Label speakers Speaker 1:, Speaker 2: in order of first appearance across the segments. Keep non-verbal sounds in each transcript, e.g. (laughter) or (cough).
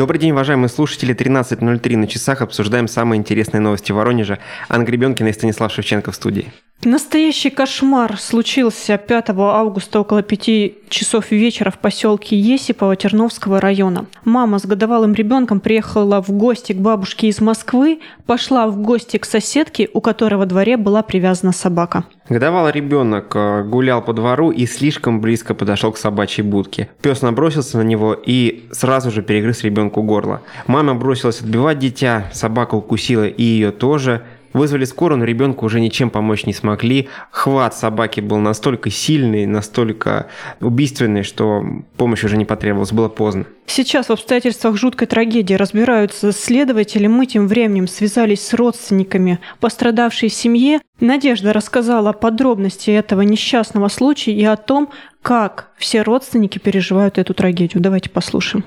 Speaker 1: Добрый день, уважаемые слушатели. 13.03 на часах. Обсуждаем самые интересные новости Воронежа. Анна Гребенкина и Станислав Шевченко в студии.
Speaker 2: Настоящий кошмар случился 5 августа около 5 часов вечера в поселке Есипово Терновского района. Мама с годовалым ребенком приехала в гости к бабушке из Москвы, пошла в гости к соседке, у которой во дворе была привязана собака.
Speaker 1: Годовалый ребенок э, гулял по двору и слишком близко подошел к собачьей будке. Пес набросился на него и сразу же перегрыз ребенку горло. Мама бросилась отбивать дитя, собака укусила и ее тоже. Вызвали скорую, но ребенку уже ничем помочь не смогли. Хват собаки был настолько сильный, настолько убийственный, что помощь уже не потребовалась, было поздно.
Speaker 2: Сейчас в обстоятельствах жуткой трагедии разбираются следователи. Мы тем временем связались с родственниками пострадавшей семье. Надежда рассказала подробности этого несчастного случая и о том, как все родственники переживают эту трагедию. Давайте послушаем.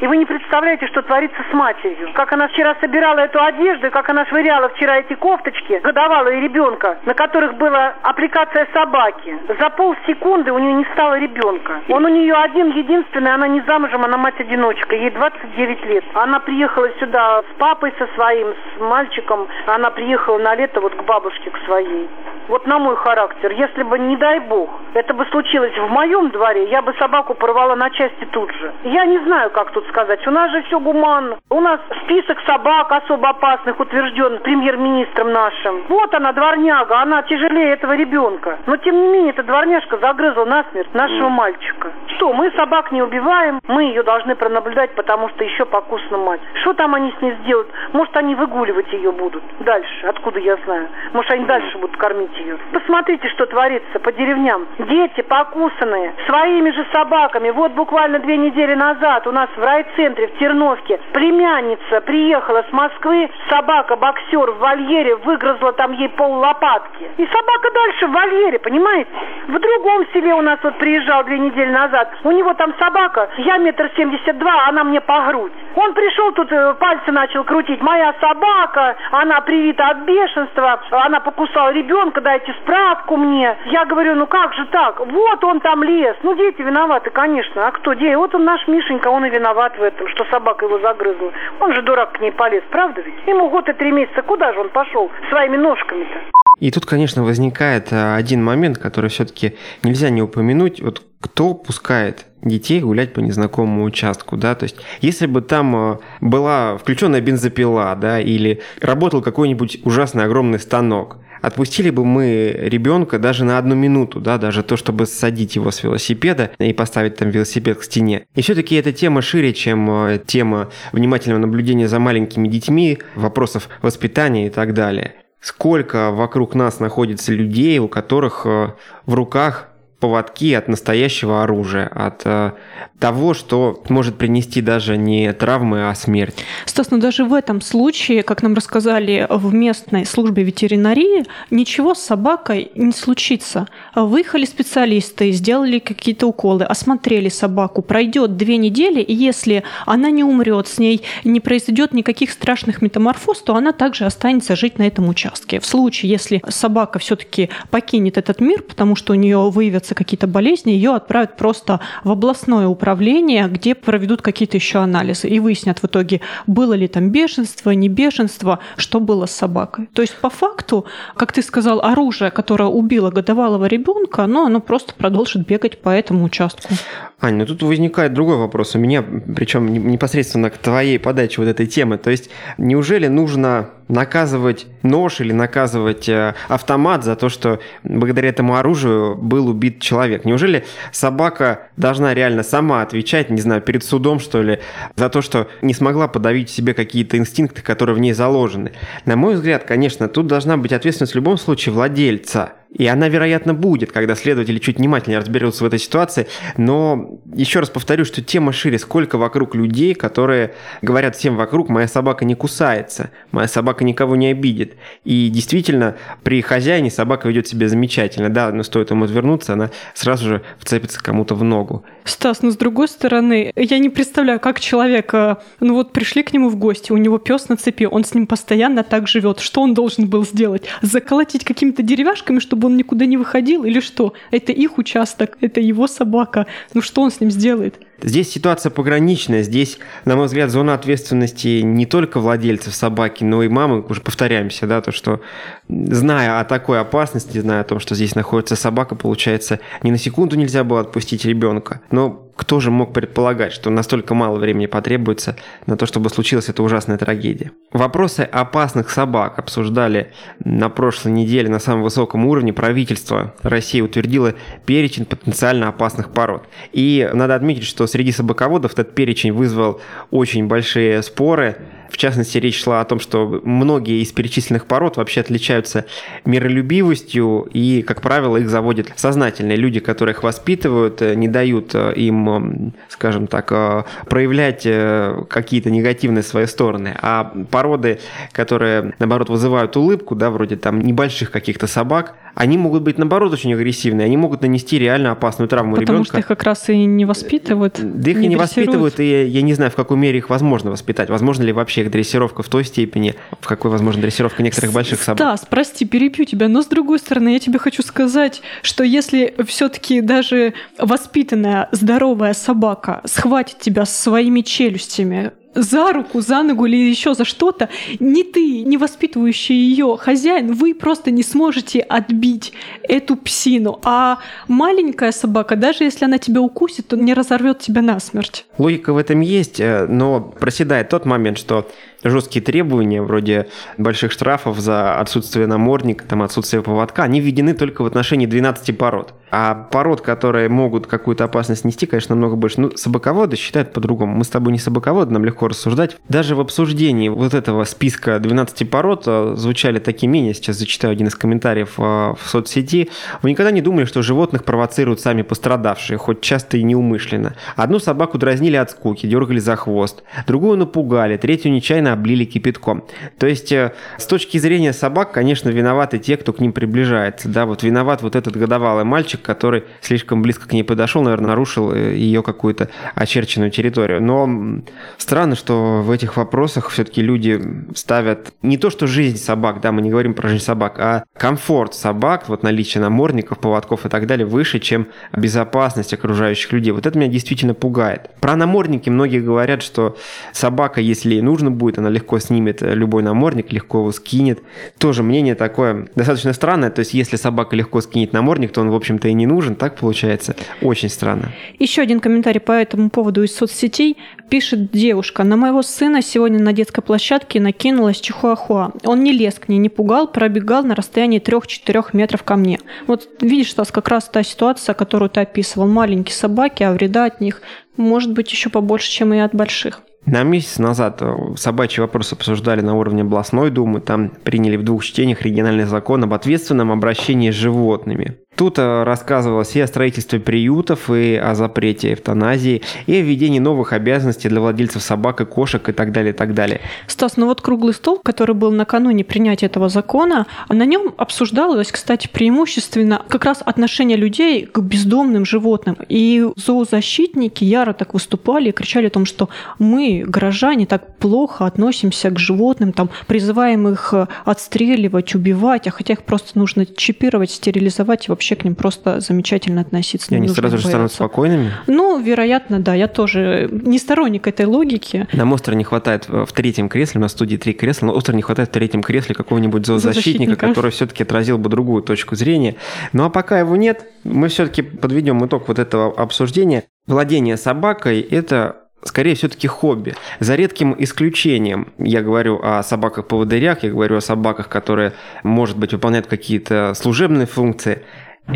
Speaker 3: И вы не представляете, что творится с матерью. Как она вчера собирала эту одежду, как она швыряла вчера эти кофточки, годовалого ребенка, на которых была аппликация собаки. За полсекунды у нее не стало ребенка. Он у нее один, единственный, она не замужем, она мать-одиночка. Ей 29 лет. Она приехала сюда с папой со своим, с мальчиком. Она приехала на лето вот к бабушке, к своей. Вот на мой характер. Если бы, не дай бог, это бы случилось в моем дворе, я бы собаку порвала на части тут же. Я не знаю, как тут сказать. У нас же все гуманно. У нас список собак особо опасных утвержден премьер-министром нашим. Вот она, дворняга, она тяжелее этого ребенка. Но тем не менее, эта дворняжка загрызла насмерть нашего мальчика. Что, мы собак не убиваем, мы ее должны пронаблюдать, потому что еще покусана мать. Что там они с ней сделают? Может, они выгуливать ее будут дальше, откуда я знаю. Может, они дальше будут кормить ее. Посмотрите, что творится по деревням. Дети покусанные своими же собаками. Вот буквально две недели назад у нас в райцентре в Терновке племянница приехала с Москвы, собака-боксер в вольере выгрызла там ей пол лопатки. И собака дальше в вольере, понимаете? В другом селе у нас вот приезжал две недели назад. У него там собака, я метр семьдесят два, она мне по грудь. Он пришел тут, э, пальцы начал крутить. Моя собака, она привита от бешенства, она покусала ребенка, дайте справку мне. Я говорю, ну как же так? Вот он там лез. Ну дети виноваты, конечно. А кто? Дети? Вот он наш Мишенька, он и виноват в этом, что собака его загрызла. Он же дурак к ней полез, правда ведь? Ему год и три месяца, куда же он пошел своими ножками-то?
Speaker 1: И тут, конечно, возникает э, один момент, который все-таки нельзя не упомянуть. Вот кто пускает детей гулять по незнакомому участку, да, то есть если бы там э, была включенная бензопила, да, или работал какой-нибудь ужасный огромный станок, Отпустили бы мы ребенка даже на одну минуту, да, даже то, чтобы садить его с велосипеда и поставить там велосипед к стене. И все-таки эта тема шире, чем э, тема внимательного наблюдения за маленькими детьми, вопросов воспитания и так далее. Сколько вокруг нас находится людей, у которых э, в руках поводки от настоящего оружия, от э, того, что может принести даже не травмы, а смерть.
Speaker 2: Стас, ну даже в этом случае, как нам рассказали в местной службе ветеринарии, ничего с собакой не случится. Выехали специалисты, сделали какие-то уколы, осмотрели собаку. Пройдет две недели, и если она не умрет, с ней не произойдет никаких страшных метаморфоз, то она также останется жить на этом участке. В случае, если собака все-таки покинет этот мир, потому что у нее выявятся появятся какие-то болезни, ее отправят просто в областное управление, где проведут какие-то еще анализы и выяснят в итоге, было ли там бешенство, не бешенство, что было с собакой. То есть по факту, как ты сказал, оружие, которое убило годовалого ребенка, оно, оно просто продолжит бегать по этому участку.
Speaker 1: Ань, ну тут возникает другой вопрос у меня, причем непосредственно к твоей подаче вот этой темы. То есть неужели нужно наказывать нож или наказывать э, автомат за то, что благодаря этому оружию был убит человек? Неужели собака должна реально сама отвечать, не знаю, перед судом, что ли, за то, что не смогла подавить в себе какие-то инстинкты, которые в ней заложены? На мой взгляд, конечно, тут должна быть ответственность в любом случае владельца и она, вероятно, будет, когда следователи чуть внимательнее разберутся в этой ситуации. Но еще раз повторю, что тема шире. Сколько вокруг людей, которые говорят всем вокруг, моя собака не кусается, моя собака никого не обидит. И действительно, при хозяине собака ведет себя замечательно. Да, но стоит ему отвернуться, она сразу же вцепится кому-то в ногу.
Speaker 2: Стас, но с другой стороны, я не представляю, как человек, э, ну вот пришли к нему в гости, у него пес на цепи, он с ним постоянно так живет. Что он должен был сделать? Заколотить какими-то деревяшками, чтобы чтобы он никуда не выходил или что? Это их участок, это его собака. Ну что он с ним сделает?
Speaker 1: Здесь ситуация пограничная, здесь, на мой взгляд, зона ответственности не только владельцев собаки, но и мамы, уже повторяемся, да, то, что зная о такой опасности, зная о том, что здесь находится собака, получается, ни на секунду нельзя было отпустить ребенка. Но кто же мог предполагать, что настолько мало времени потребуется на то, чтобы случилась эта ужасная трагедия? Вопросы опасных собак обсуждали на прошлой неделе на самом высоком уровне. Правительство России утвердило перечень потенциально опасных пород. И надо отметить, что среди собаководов этот перечень вызвал очень большие споры. В частности, речь шла о том, что многие из перечисленных пород вообще отличаются миролюбивостью, и, как правило, их заводят сознательные люди, которые их воспитывают, не дают им, скажем так, проявлять э, какие-то негативные свои стороны. А породы, которые, наоборот, вызывают улыбку, да, вроде там небольших каких-то собак, они могут быть, наоборот, очень агрессивные, они могут нанести реально опасную травму
Speaker 2: Потому
Speaker 1: ребенка.
Speaker 2: что их как раз и не воспитывают.
Speaker 1: Да их и не воспитывают, и я не знаю, в какой мере их возможно воспитать. Возможно ли вообще их дрессировка в той степени, в какой возможна дрессировка некоторых больших собак?
Speaker 2: Стас, прости, перебью тебя, но с другой стороны, я тебе хочу сказать, что если все-таки даже воспитанная здоровая собака схватит тебя своими челюстями, за руку, за ногу или еще за что-то, ни ты, не воспитывающий ее хозяин, вы просто не сможете отбить эту псину. А маленькая собака, даже если она тебя укусит, то не разорвет тебя насмерть.
Speaker 1: Логика в этом есть, э, но проседает тот момент, что жесткие требования, вроде больших штрафов за отсутствие намордника, там, отсутствие поводка, они введены только в отношении 12 пород. А пород, которые могут какую-то опасность нести, конечно, намного больше. Ну, собаководы считают по-другому. Мы с тобой не собаководы, нам легко рассуждать. Даже в обсуждении вот этого списка 12 пород э, звучали такие мнения, сейчас зачитаю один из комментариев э, в соцсети. Вы никогда не думали, что животных провоцируют сами пострадавшие, хоть часто и неумышленно. Одну собаку дразнили от скуки, дергали за хвост, другую напугали, третью нечаянно облили кипятком. То есть, э, с точки зрения собак, конечно, виноваты те, кто к ним приближается. Да, вот виноват вот этот годовалый мальчик, который слишком близко к ней подошел, наверное, нарушил э, ее какую-то очерченную территорию. Но странно, что в этих вопросах все-таки люди ставят не то, что жизнь собак, да, мы не говорим про жизнь собак, а комфорт собак, вот наличие намордников, поводков и так далее выше, чем безопасность окружающих людей. Вот это меня действительно пугает. Про намордники многие говорят, что собака, если ей нужно будет, она легко снимет любой намордник, легко его скинет. Тоже мнение такое достаточно странное. То есть, если собака легко скинет намордник, то он, в общем-то, и не нужен. Так получается. Очень странно.
Speaker 2: Еще один комментарий по этому поводу из соцсетей. Пишет девушка. На моего сына сегодня на детской площадке накинулась чихуахуа. Он не лез к ней, не пугал, пробегал на расстоянии 3-4 метров ко мне. Вот видишь, Стас, как раз та ситуация, которую ты описывал. Маленькие собаки, а вреда от них может быть еще побольше, чем и от больших.
Speaker 1: На месяц назад э, собачий вопрос обсуждали на уровне областной думы. Там приняли в двух чтениях региональный закон об ответственном обращении с животными. Тут рассказывалось и о строительстве приютов, и о запрете эвтаназии, и о введении новых обязанностей для владельцев собак и кошек и так далее, и так далее.
Speaker 2: Стас, ну вот круглый стол, который был накануне принятия этого закона, на нем обсуждалось, кстати, преимущественно как раз отношение людей к бездомным животным. И зоозащитники яро так выступали и кричали о том, что мы, горожане, так плохо относимся к животным, там, призываем их э, отстреливать, убивать, а хотя их просто нужно чипировать, стерилизовать и вообще вообще к ним просто замечательно относиться.
Speaker 1: И они сразу же станут спокойными?
Speaker 2: Ну, вероятно, да. Я тоже не сторонник этой логики.
Speaker 1: Нам остро не хватает в третьем кресле, у нас в студии три кресла, но остро не хватает в третьем кресле какого-нибудь зоозащитника, который все-таки отразил бы другую точку зрения. Ну а пока его нет, мы все-таки подведем итог вот этого обсуждения. Владение собакой – это скорее все-таки хобби. За редким исключением, я говорю о собаках-поводырях, я говорю о собаках, которые, может быть, выполняют какие-то служебные функции –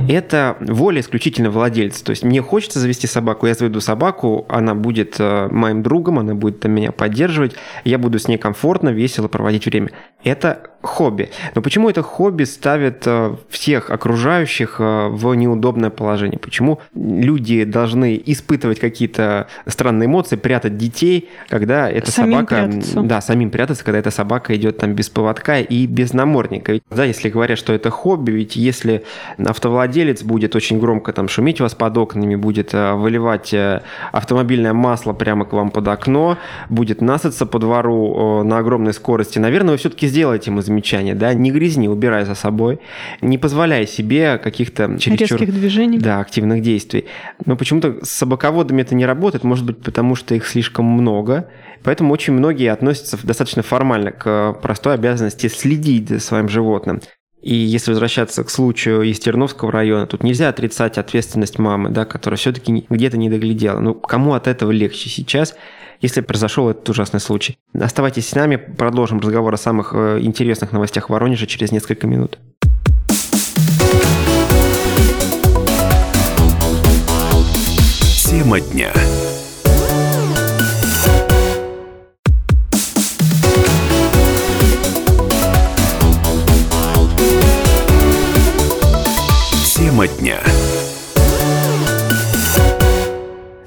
Speaker 1: это воля исключительно владельца. То есть мне хочется завести собаку, я заведу собаку, она будет э, моим другом, она будет там меня поддерживать, я буду с ней комфортно, весело проводить время. Это хобби. Но почему это хобби ставит э, всех окружающих э, в неудобное положение? Почему люди должны испытывать какие-то странные эмоции, прятать детей, когда эта самим собака... Прятаться. Да, самим прятаться, когда эта собака идет там без поводка и без намордника. Ведь, да, если говорят, что это хобби, ведь если автовладелец владелец будет очень громко там шуметь у вас под окнами, будет выливать автомобильное масло прямо к вам под окно, будет насыться по двору на огромной скорости, наверное, вы все-таки сделаете ему замечание, да, не грязни, убирай за собой, не позволяя себе каких-то
Speaker 2: чересчур... Резких движений.
Speaker 1: Да, активных действий. Но почему-то с собаководами это не работает, может быть, потому что их слишком много, поэтому очень многие относятся достаточно формально к простой обязанности следить за своим животным. И если возвращаться к случаю из Терновского района, тут нельзя отрицать ответственность мамы, да, которая все-таки где-то не доглядела. Ну, кому от этого легче сейчас, если произошел этот ужасный случай? Оставайтесь с нами, продолжим разговор о самых э, интересных новостях Воронежа через несколько минут.
Speaker 4: Тема дня.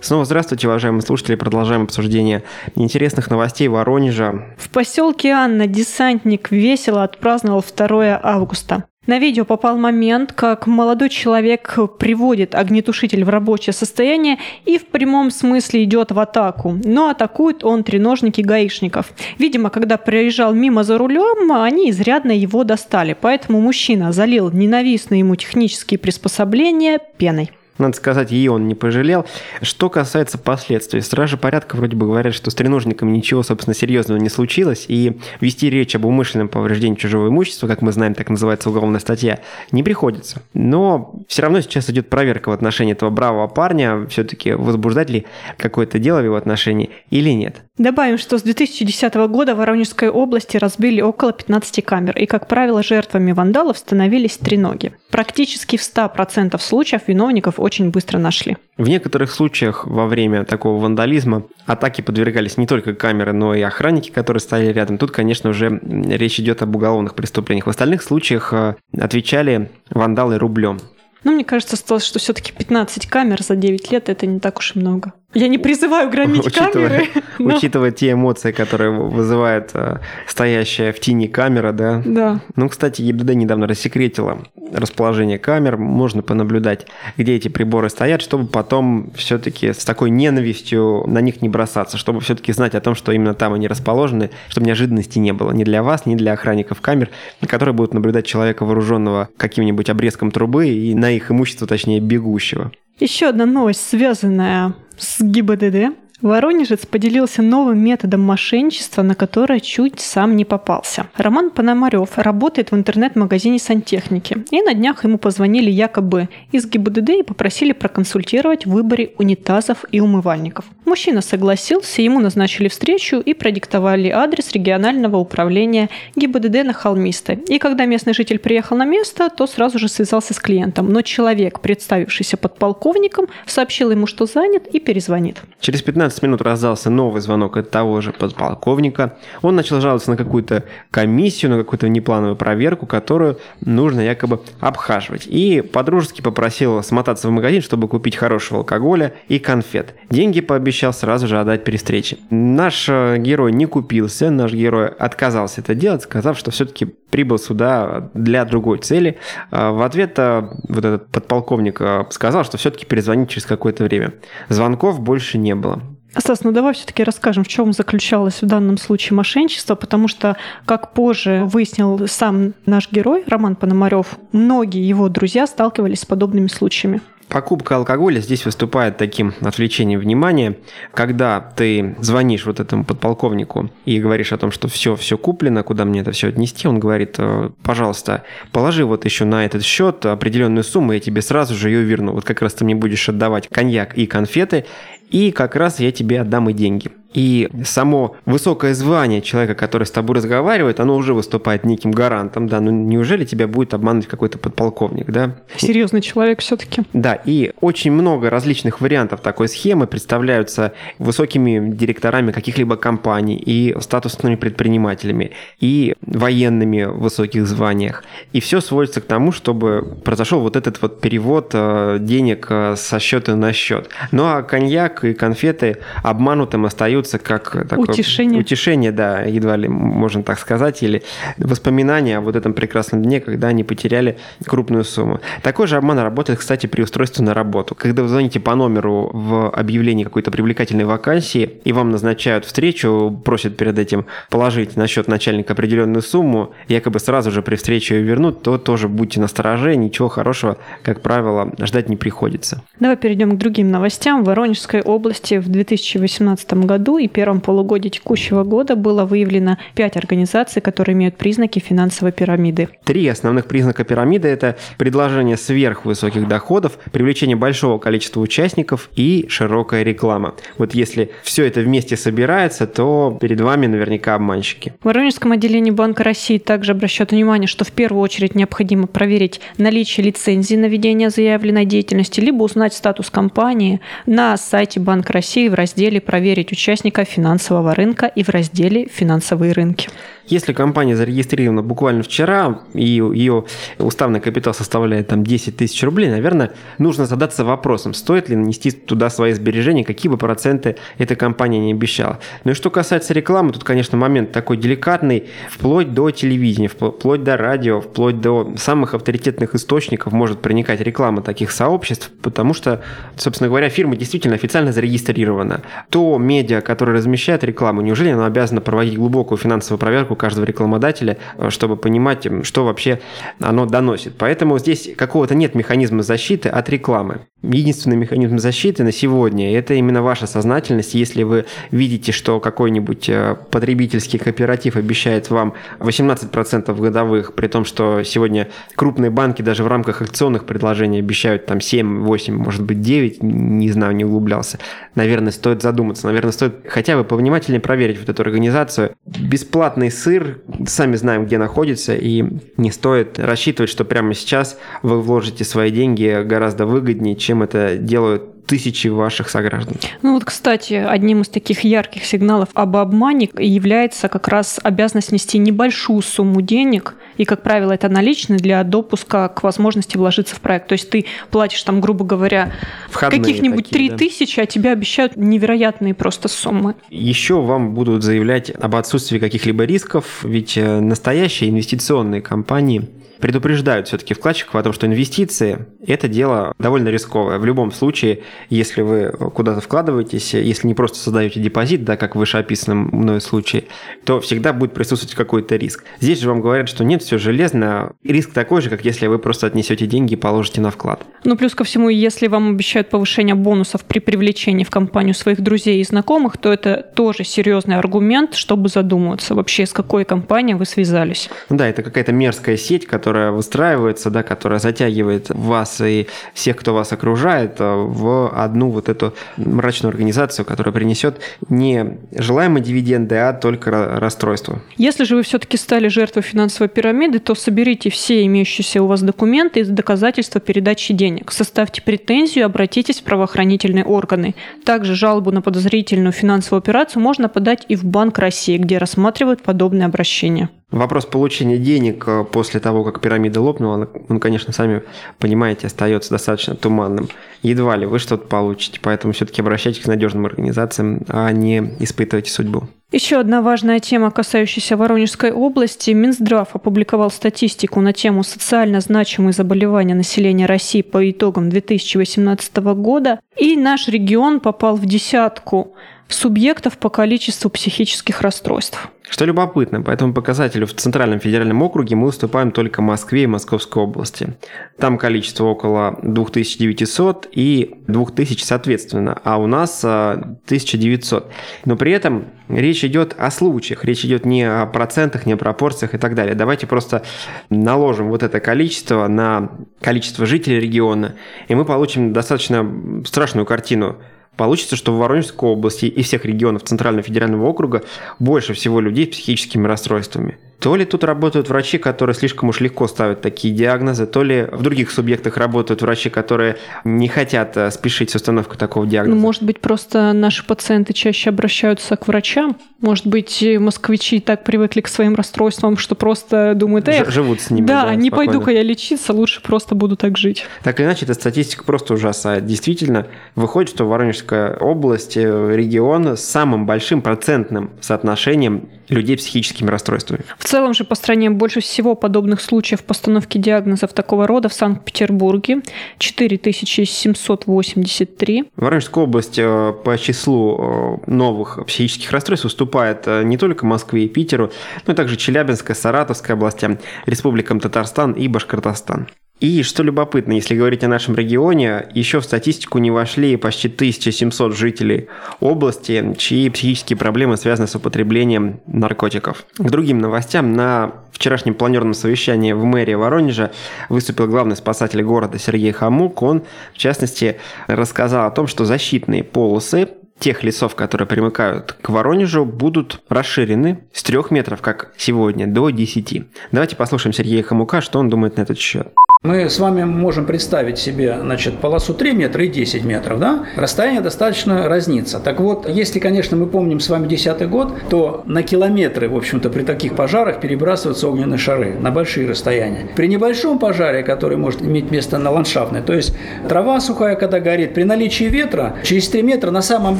Speaker 1: Снова здравствуйте, уважаемые слушатели. Продолжаем обсуждение интересных новостей Воронежа.
Speaker 2: В поселке Анна десантник весело отпраздновал 2 августа. На видео попал момент, как молодой человек приводит огнетушитель в рабочее состояние и в прямом смысле идет в атаку. Но атакует он треножники гаишников. Видимо, когда проезжал мимо за рулем, они изрядно его достали. Поэтому мужчина залил ненавистные ему технические приспособления пеной.
Speaker 1: Надо сказать, и он не пожалел. Что касается последствий, стражи порядка вроде бы говорят, что с треножниками ничего, собственно, серьезного не случилось, и вести речь об умышленном повреждении чужого имущества, как мы знаем, так называется уголовная статья, не приходится. Но все равно сейчас идет проверка в отношении этого бравого парня, все-таки возбуждать ли какое-то дело в его отношении или нет.
Speaker 2: Добавим, что с 2010 года в Воронежской области разбили около 15 камер, и, как правило, жертвами вандалов становились треноги. Практически в 100% случаев виновников очень быстро нашли.
Speaker 1: В некоторых случаях во время такого вандализма атаки подвергались не только камеры, но и охранники, которые стояли рядом. Тут, конечно, уже речь идет об уголовных преступлениях. В остальных случаях э, отвечали вандалы рублем.
Speaker 2: Ну, мне кажется, что все-таки 15 камер за 9 лет это не так уж и много. Я не призываю громить учитывая, камеры. (laughs)
Speaker 1: Но... Учитывая те эмоции, которые вызывает э, стоящая в тени камера, да?
Speaker 2: Да.
Speaker 1: Ну, кстати, ЕБД недавно рассекретила расположение камер. Можно понаблюдать, где эти приборы стоят, чтобы потом все-таки с такой ненавистью на них не бросаться, чтобы все-таки знать о том, что именно там они расположены, чтобы неожиданности не было ни для вас, ни для охранников камер, которые будут наблюдать человека, вооруженного каким-нибудь обрезком трубы и на их имущество, точнее, бегущего.
Speaker 2: Еще одна новость, связанная с ГИБДД. Воронежец поделился новым методом мошенничества, на которое чуть сам не попался. Роман Пономарев работает в интернет-магазине сантехники, и на днях ему позвонили якобы из ГИБДД и попросили проконсультировать в выборе унитазов и умывальников. Мужчина согласился, ему назначили встречу и продиктовали адрес регионального управления ГИБДД на Холмистой. И когда местный житель приехал на место, то сразу же связался с клиентом. Но человек, представившийся подполковником, сообщил ему, что занят и перезвонит.
Speaker 1: Через 15 15 минут раздался новый звонок от того же подполковника. Он начал жаловаться на какую-то комиссию, на какую-то неплановую проверку, которую нужно якобы обхаживать. И подружески попросил смотаться в магазин, чтобы купить хорошего алкоголя и конфет. Деньги пообещал сразу же отдать при встрече. Наш э, герой не купился, наш герой отказался это делать, сказав, что все-таки прибыл сюда для другой цели. А в ответ э, вот этот подполковник э, сказал, что все-таки перезвонит через какое-то время. Звонков больше не было.
Speaker 2: Стас, ну давай все-таки расскажем, в чем заключалось в данном случае мошенничество, потому что, как позже выяснил сам наш герой Роман Пономарев, многие его друзья сталкивались с подобными случаями.
Speaker 1: Покупка алкоголя здесь выступает таким отвлечением внимания, когда ты звонишь вот этому подполковнику и говоришь о том, что все, все куплено, куда мне это все отнести, он говорит, «Э, пожалуйста, положи вот еще на этот счет определенную сумму, я тебе сразу же ее верну. Вот как раз ты мне будешь отдавать коньяк и конфеты, и как раз я тебе отдам и деньги. И само высокое звание человека, который с тобой разговаривает, оно уже выступает неким гарантом, да, ну неужели тебя будет обманывать какой-то подполковник, да?
Speaker 2: Серьезный человек все-таки.
Speaker 1: Да, и очень много различных вариантов такой схемы представляются высокими директорами каких-либо компаний и статусными предпринимателями, и военными в высоких званиях. И все сводится к тому, чтобы произошел вот этот вот перевод э, денег э, со счета на счет. Ну а коньяк и конфеты обманутым остаются остаются как такое
Speaker 2: утешение.
Speaker 1: утешение, да, едва ли можно так сказать, или воспоминания о вот этом прекрасном дне, когда они потеряли крупную сумму. Такой же обман работает, кстати, при устройстве на работу. Когда вы звоните по номеру в объявлении какой-то привлекательной вакансии, и вам назначают встречу, просят перед этим положить на счет начальника определенную сумму, якобы сразу же при встрече ее вернут, то тоже будьте настороже, ничего хорошего, как правило, ждать не приходится.
Speaker 2: Давай перейдем к другим новостям. В Воронежской области в 2018 году и первом полугодии текущего года было выявлено пять организаций, которые имеют признаки финансовой пирамиды.
Speaker 1: Три основных признака пирамиды – это предложение сверхвысоких доходов, привлечение большого количества участников и широкая реклама. Вот если все это вместе собирается, то перед вами наверняка обманщики.
Speaker 2: В Воронежском отделении Банка России также обращают внимание, что в первую очередь необходимо проверить наличие лицензии на ведение заявленной деятельности, либо узнать статус компании на сайте Банка России в разделе «Проверить участника финансового рынка» и в разделе «Финансовые рынки».
Speaker 1: Если компания зарегистрирована буквально вчера, и ее уставный капитал составляет там 10 тысяч рублей, наверное, нужно задаться вопросом, стоит ли нанести туда свои сбережения, какие бы проценты эта компания не обещала. Ну и что касается рекламы, тут, конечно, момент такой деликатный, вплоть до телевидения, вплоть до радио, вплоть до самых авторитетных источников может проникать реклама таких сообществ, потому что, собственно говоря, фирма действительно официально зарегистрирована. То медиа, которое размещает рекламу, неужели она обязана проводить глубокую финансовую проверку каждого рекламодателя, э, чтобы понимать, что вообще оно доносит. Поэтому здесь какого-то нет механизма защиты от рекламы. Единственный механизм защиты на сегодня – это именно ваша сознательность. Если вы видите, что какой-нибудь э, потребительский кооператив обещает вам 18% годовых, при том, что сегодня крупные банки даже в рамках акционных предложений обещают там 7, 8, может быть 9, не знаю, не углублялся. Наверное, стоит задуматься. Наверное, стоит хотя бы повнимательнее проверить вот эту организацию. Бесплатный сыр, сами знаем, где находится, и не стоит рассчитывать, что прямо сейчас вы вложите свои деньги гораздо выгоднее, чем это делают тысячи ваших сограждан.
Speaker 2: Ну вот, кстати, одним из таких ярких сигналов об обмане является как раз обязанность нести небольшую сумму денег, и, как правило, это наличные для допуска к возможности вложиться в проект. То есть ты платишь там, грубо говоря, каких-нибудь три да. тысячи, а тебе обещают невероятные просто суммы.
Speaker 1: Еще вам будут заявлять об отсутствии каких-либо рисков, ведь э, настоящие инвестиционные компании предупреждают все-таки вкладчиков о том, что инвестиции – это дело довольно рисковое. В любом случае, если вы куда-то вкладываетесь, если не просто создаете депозит, да, как в вышеописанном мной случае, то всегда будет присутствовать какой-то риск. Здесь же вам говорят, что нет, все железно. Риск такой же, как если вы просто отнесете деньги и положите на вклад.
Speaker 2: Ну, плюс ко всему, если вам обещают повышение бонусов при привлечении в компанию своих друзей и знакомых, то это тоже серьезный аргумент, чтобы задумываться вообще, с какой компанией вы связались.
Speaker 1: Да, это какая-то мерзкая сеть, которая которая выстраивается, да, которая затягивает вас и всех, кто вас окружает, э, в одну вот эту мрачную организацию, которая принесет не желаемые дивиденды, а только расстройство.
Speaker 2: Если же вы все-таки стали жертвой финансовой пирамиды, то соберите все имеющиеся у вас документы и доказательства передачи денег. Составьте претензию, обратитесь в правоохранительные органы. Также жалобу на подозрительную финансовую операцию можно подать и в Банк России, где рассматривают подобные обращения.
Speaker 1: Вопрос получения денег э, после того, как пирамида лопнула, он, конечно, сами понимаете, остается достаточно туманным. Едва ли вы что-то получите, поэтому все-таки обращайтесь к надежным организациям, а не испытывайте судьбу.
Speaker 2: Еще одна важная тема, касающаяся Воронежской области. Минздрав опубликовал статистику на тему социально значимые заболевания населения России по итогам 2018 года. И наш регион попал в десятку субъектов по количеству психических расстройств.
Speaker 1: Что любопытно, по этому показателю в Центральном федеральном округе мы уступаем только Москве и Московской области. Там количество около 2900 и 2000 соответственно, а у нас 1900. А, Но при этом речь идет о случаях, речь идет не о процентах, не о пропорциях и так далее. Давайте просто наложим вот это количество на количество жителей региона, и мы получим достаточно страшную картину Получится, что в Воронежской области и всех регионов Центрального федерального округа больше всего людей с психическими расстройствами. То ли тут работают врачи, которые слишком уж легко ставят такие диагнозы, то ли в других субъектах работают врачи, которые не хотят э, спешить с установкой такого диагноза.
Speaker 2: Ну, может быть, просто наши пациенты чаще обращаются к врачам. Может быть, москвичи так привыкли к своим расстройствам, что просто думают, эх,
Speaker 1: живут с ними.
Speaker 2: Да,
Speaker 1: да
Speaker 2: не пойду-ка я лечиться, лучше просто буду так жить.
Speaker 1: Так или иначе, эта статистика просто ужасает. Действительно, выходит, что Воронежская область, э, регион с самым большим процентным соотношением людей с психическими расстройствами.
Speaker 2: В целом же по стране больше всего подобных случаев постановки диагнозов такого рода в Санкт-Петербурге 4783.
Speaker 1: Воронежская область по числу э, новых психических расстройств уступает э, не только Москве и Питеру, но и также Челябинская, Саратовская областям, республикам Татарстан и Башкортостан. И что любопытно, если говорить о нашем регионе, еще в статистику не вошли почти 1700 жителей области, чьи психические проблемы связаны с употреблением наркотиков. К другим новостям, на вчерашнем планерном совещании в мэрии Воронежа выступил главный спасатель города Сергей Хамук. Он, в частности, рассказал о том, что защитные полосы тех лесов, которые примыкают к Воронежу, будут расширены с 3 метров, как сегодня, до 10. Давайте послушаем Сергея Хамука, что он думает на этот счет.
Speaker 5: Мы с вами можем представить себе значит, полосу 3 метра и 10 метров. Да? Расстояние достаточно разнится. Так вот, если, конечно, мы помним с вами 10 год, то на километры, в общем-то, при таких пожарах перебрасываются огненные шары на большие расстояния. При небольшом пожаре, который может иметь место на ландшафтной, то есть трава сухая, когда горит, при наличии ветра, через 3 метра на самом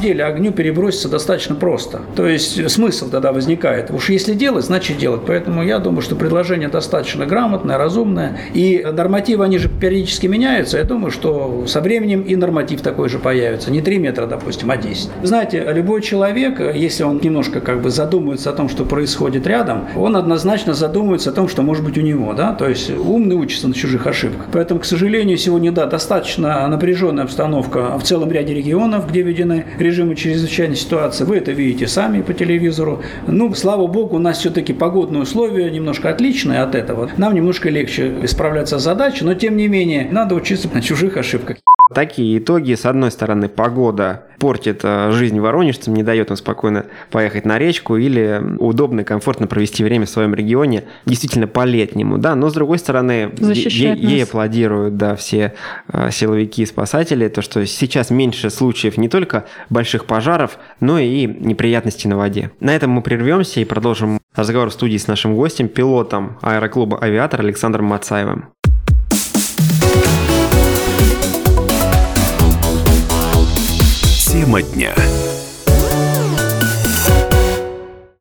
Speaker 5: деле огню переброситься достаточно просто. То есть смысл тогда возникает. Уж если делать, значит делать. Поэтому я думаю, что предложение достаточно грамотное, разумное и нормальное нормативы, они же периодически меняются. Я думаю, что со временем и норматив такой же появится. Не 3 метра, допустим, а 10. Знаете, любой человек, если он немножко как бы задумывается о том, что происходит рядом, он однозначно задумывается о том, что может быть у него. Да? То есть умный учится на чужих ошибках. Поэтому, к сожалению, сегодня, да, достаточно напряженная обстановка в целом ряде регионов, где введены режимы чрезвычайной ситуации. Вы это видите сами по телевизору. Ну, слава богу, у нас все-таки погодные условия немножко отличные от этого. Нам немножко легче справляться с задачей задача, но тем не менее надо учиться на чужих ошибках.
Speaker 1: Такие итоги. С одной стороны, погода портит э, жизнь воронежцам, не дает им спокойно поехать на речку или удобно и комфортно провести время в своем регионе, действительно по-летнему, да, но с другой стороны, ей, ей аплодируют, да, все э, силовики и спасатели, то, что сейчас меньше случаев не только больших пожаров, но и неприятностей на воде. На этом мы прервемся и продолжим разговор в студии с нашим гостем, пилотом аэроклуба «Авиатор» Александром Мацаевым.
Speaker 4: Тема дня.